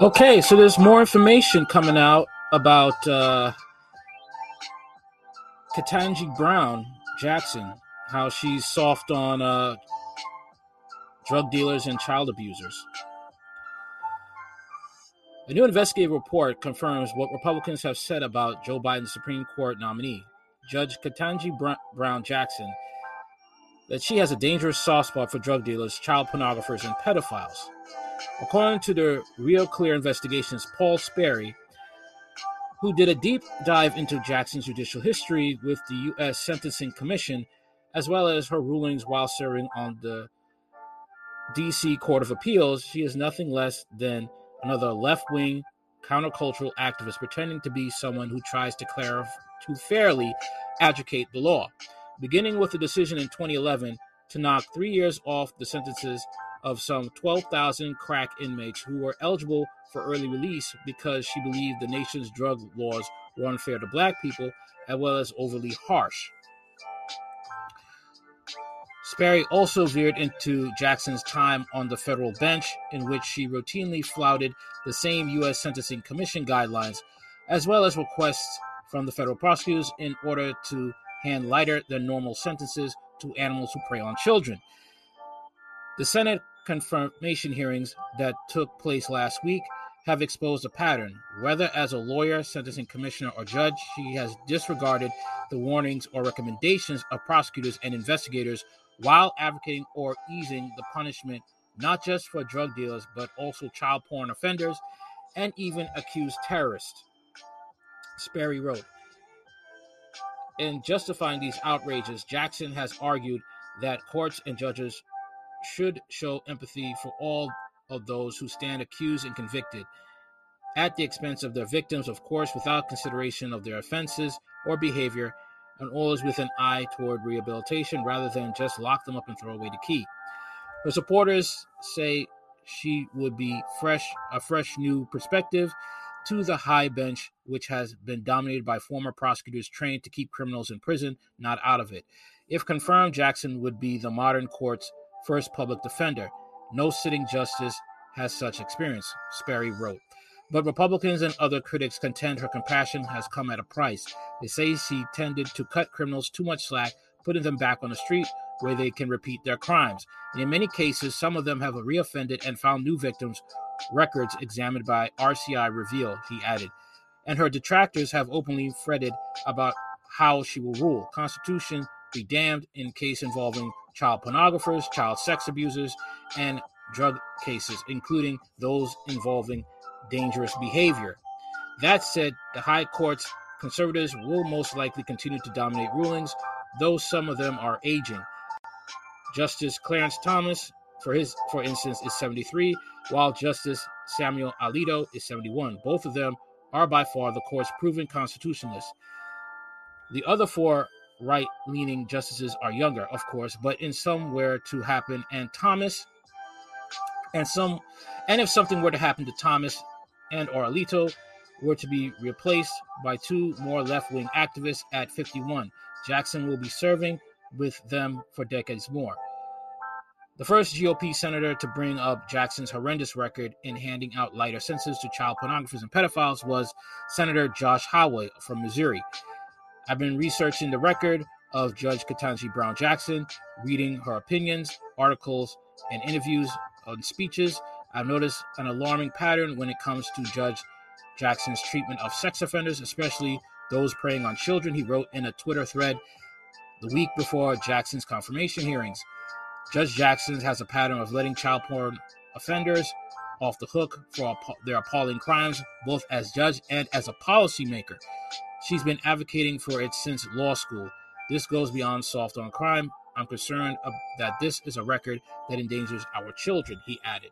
Okay, so there's more information coming out about uh, Ketanji Brown Jackson, how she's soft on uh, drug dealers and child abusers. A new investigative report confirms what Republicans have said about Joe Biden's Supreme Court nominee, Judge Ketanji Brown Jackson, that she has a dangerous soft spot for drug dealers, child pornographers, and pedophiles. According to the Real Clear Investigations, Paul Sperry, who did a deep dive into Jackson's judicial history with the U.S. Sentencing Commission, as well as her rulings while serving on the D.C. Court of Appeals, she is nothing less than another left wing countercultural activist pretending to be someone who tries to clarify to fairly advocate the law. Beginning with the decision in 2011 to knock three years off the sentences of some 12,000 crack inmates who were eligible for early release because she believed the nation's drug laws were unfair to black people as well as overly harsh. Sperry also veered into Jackson's time on the federal bench, in which she routinely flouted the same U.S. Sentencing Commission guidelines, as well as requests from the federal prosecutors in order to hand lighter than normal sentences to animals who prey on children. The Senate confirmation hearings that took place last week have exposed a pattern. Whether as a lawyer, sentencing commissioner, or judge, she has disregarded the warnings or recommendations of prosecutors and investigators while advocating or easing the punishment not just for drug dealers, but also child porn offenders and even accused terrorists. Sperry wrote. In justifying these outrages, Jackson has argued that courts and judges should show empathy for all of those who stand accused and convicted at the expense of their victims, of course, without consideration of their offenses or behavior, and always with an eye toward rehabilitation rather than just lock them up and throw away the key. Her supporters say she would be fresh, a fresh new perspective to the high bench, which has been dominated by former prosecutors trained to keep criminals in prison, not out of it. If confirmed, Jackson would be the modern court's first public defender. No sitting justice has such experience, Sperry wrote. But Republicans and other critics contend her compassion has come at a price. They say she tended to cut criminals too much slack, putting them back on the street where they can repeat their crimes. And in many cases, some of them have reoffended and found new victims, records examined by RCI reveal, he added. And her detractors have openly fretted about how she will rule. Constitution be damned in case involving child pornographers, child sex abusers, and drug cases, including those involving dangerous behavior. That said, the High Court's conservatives will most likely continue to dominate rulings, though some of them are aging. Justice Clarence Thomas, for his for instance, is 73, while Justice Samuel Alito is 71. Both of them are by far the court's proven constitutionalists. The other four right leaning justices are younger, of course, but in some somewhere to happen, and Thomas and some and if something were to happen to Thomas and or Alito were to be replaced by two more left-wing activists at 51. Jackson will be serving with them for decades more. The first GOP senator to bring up Jackson's horrendous record in handing out lighter sentences to child pornographers and pedophiles was Senator Josh Hawley from Missouri. I've been researching the record of Judge Ketanji Brown Jackson, reading her opinions, articles, and interviews and speeches. I've noticed an alarming pattern when it comes to Judge Jackson's treatment of sex offenders, especially those preying on children. He wrote in a Twitter thread the week before Jackson's confirmation hearings. Judge Jackson has a pattern of letting child porn offenders off the hook for their appalling crimes, both as judge and as a policymaker. She's been advocating for it since law school. This goes beyond soft on crime. I'm concerned that this is a record that endangers our children, he added.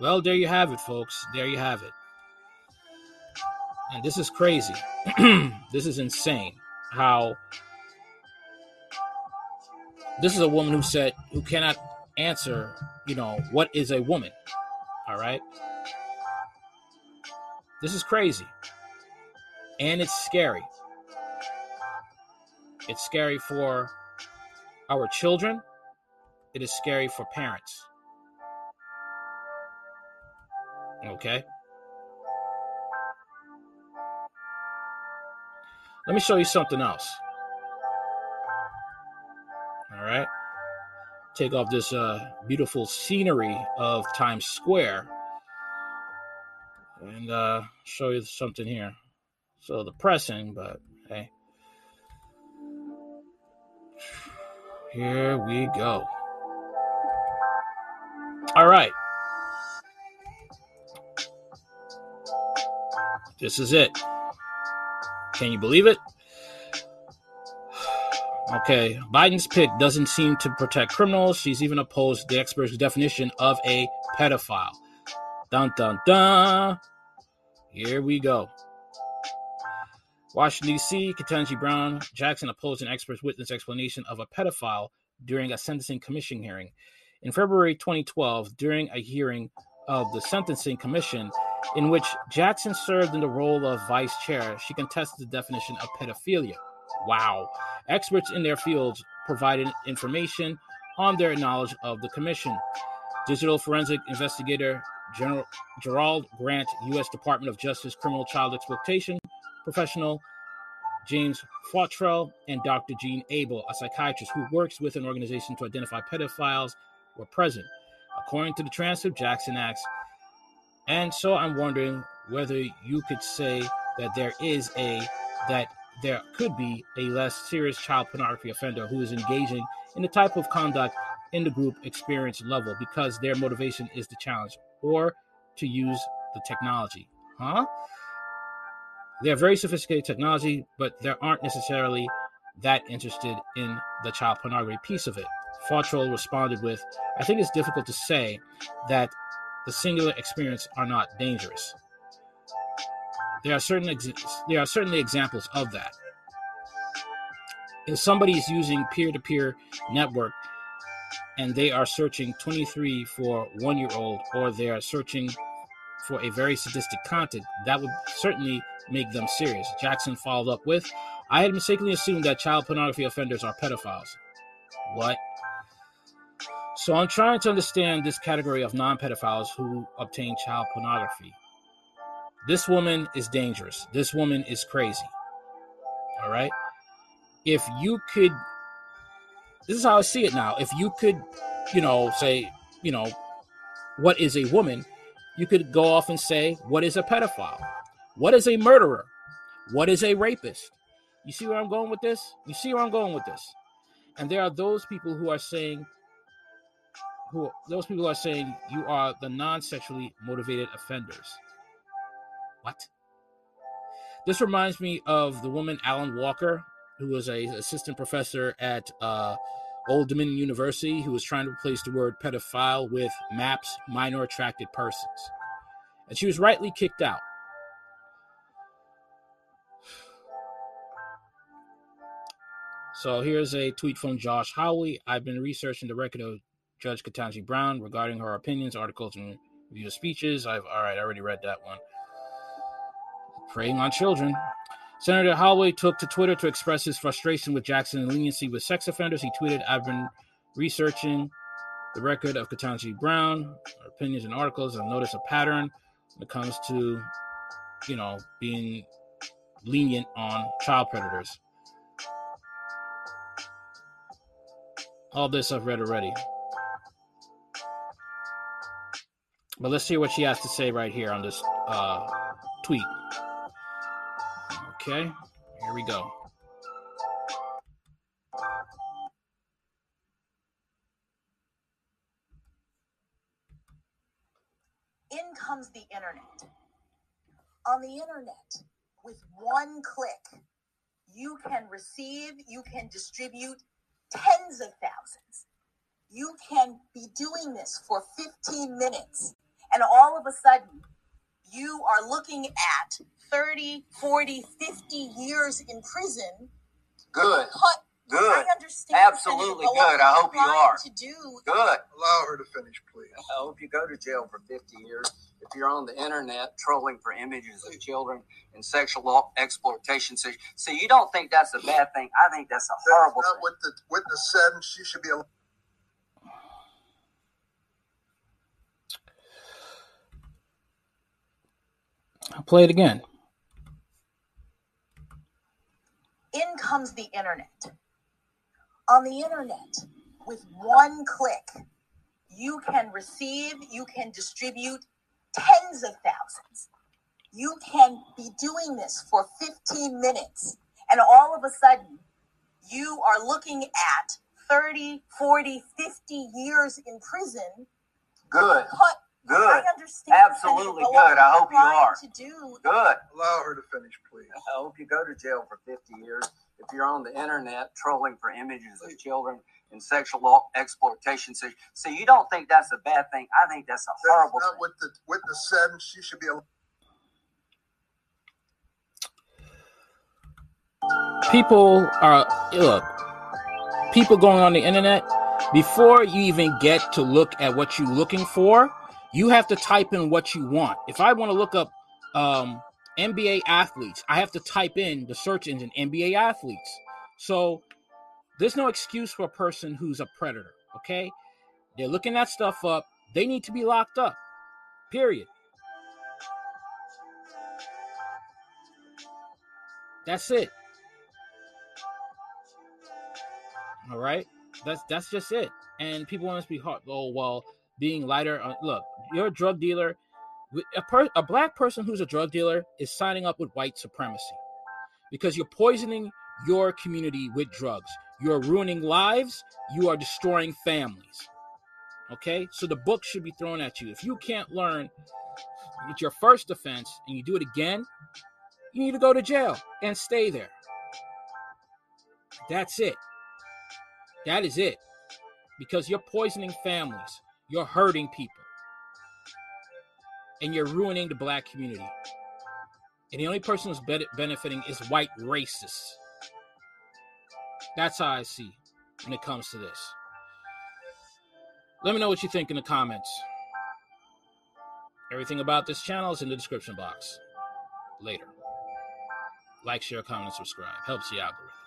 Well, there you have it, folks. There you have it. And this is crazy. this is insane how this is a woman who said who cannot answer, you know, what is a woman? All right? This is crazy. And it's scary. It's scary for our children. It is scary for parents. Okay. Let me show you something else. All right. Take off this uh, beautiful scenery of Times Square and uh, show you something here. So depressing, but hey. Here we go. All right. This is it. Can you believe it? Okay, Biden's pick doesn't seem to protect criminals. She's even opposed the expert's definition of a pedophile. Dun dun dun. Here we go. Washington, D.C., Ketanji Brown Jackson opposed an expert's witness explanation of a pedophile during a sentencing commission hearing. In February 2012, during a hearing of the Sentencing Commission, in which Jackson served in the role of vice chair, she contested the definition of pedophilia. Wow. Experts in their fields provided information on their knowledge of the commission. Digital forensic investigator General Gerald Grant, U.S. Department of Justice criminal child exploitation professional, James Fottrell, and Dr. Gene Abel, a psychiatrist who works with an organization to identify pedophiles, were present. According to the transcript, Jackson asks, and so I'm wondering whether you could say that there is a that there could be a less serious child pornography offender who is engaging in the type of conduct in the group experience level because their motivation is the challenge or to use the technology. Huh? They are very sophisticated technology, but they aren't necessarily that interested in the child pornography piece of it. Fottrell responded with, I think it's difficult to say that the singular experience are not dangerous. There are certain ex- there are certainly examples of that. If somebody is using peer-to-peer network and they are searching 23 for one year old or they are searching for a very sadistic content, that would certainly make them serious. Jackson followed up with, I had mistakenly assumed that child pornography offenders are pedophiles. What? So I'm trying to understand this category of non pedophiles who obtain child pornography. This woman is dangerous. This woman is crazy. All right? If you could, this is how I see it now. If you could, you know, say, you know, what is a woman, you could go off and say, what is a pedophile? What is a murderer? What is a rapist? You see where I'm going with this? You see where I'm going with this? And there are those people who are saying, who those people are saying you are the non-sexually motivated offenders. What? This reminds me of the woman Allyn Walker, who was a assistant professor at uh, Old Dominion University, who was trying to replace the word pedophile with MAPS, minor attracted persons, and she was rightly kicked out. So here's a tweet from Josh Hawley. I've been researching the record of Judge Ketanji Brown regarding her opinions, articles, and review speeches. I've all right, I already read that one. Preying on children. Senator Holloway took to Twitter to express his frustration with Jackson's leniency with sex offenders. He tweeted, I've been researching the record of Ketanji Brown, her opinions and articles. I've noticed a pattern when it comes to, you know, being lenient on child predators. All this I've read already. But let's hear what she has to say right here on this uh, tweet. Okay, here we go. In comes the internet. On the internet, with one click, you can receive, you can distribute tens of thousands. You can be doing this for 15 minutes, and all of a sudden, you are looking at 30, 40, 50 years in prison. Good. But Good. I understand. Absolutely Senator, good. I hope you are. To do Good. Allow her to finish, please. I hope you go to jail for 50 years if you're on the internet trolling for images of children and sexual exploitation. So, so you don't think that's a bad thing? I think that's a horrible That's not thing. what the witness said, and she should be. Play it again. In comes the internet. On the internet, with one click, you can receive, you can distribute tens of thousands. You can be doing this for 15 minutes, and all of a sudden, you are looking at 30, 40, 50 years in prison. Good. Cut- Good. I understand. Absolutely good. I hope you are. To do Good. Allow her to finish, please. I hope you go to jail for 50 years if you're on the internet trolling for images of children and sexual exploitation. So, so you don't think that's a bad thing? I think that's a That's horrible not thing. what the witness said, she should be allowed. people are look people going on the internet before you even get to look at what you're looking for you have to type in what you want. If i want to look up um, nba athletes i have to type in the search engine nba athletes. So there's no excuse for a person who's a predator okay? They're looking that stuff up. They need to be locked up period. That's it. All right, that's that's just it. And people want to be hard. Oh well, being lighter. Uh, look, you're a drug dealer. A per, a black person who's a drug dealer is signing up with white supremacy because you're poisoning your community with drugs. You're ruining lives. You are destroying families. Okay, so the book should be thrown at you. If you can't learn, it's your first offense, and you do it again, you need to go to jail and stay there. That's it. That is it. Because you're poisoning families, you're hurting people, and you're ruining the black community. And the only person who's benefiting is white racists. That's how I see when it comes to this. Let me know what you think in the comments. Everything about this channel is in the description box. Later. Like, share, comment, subscribe. Helps the algorithm.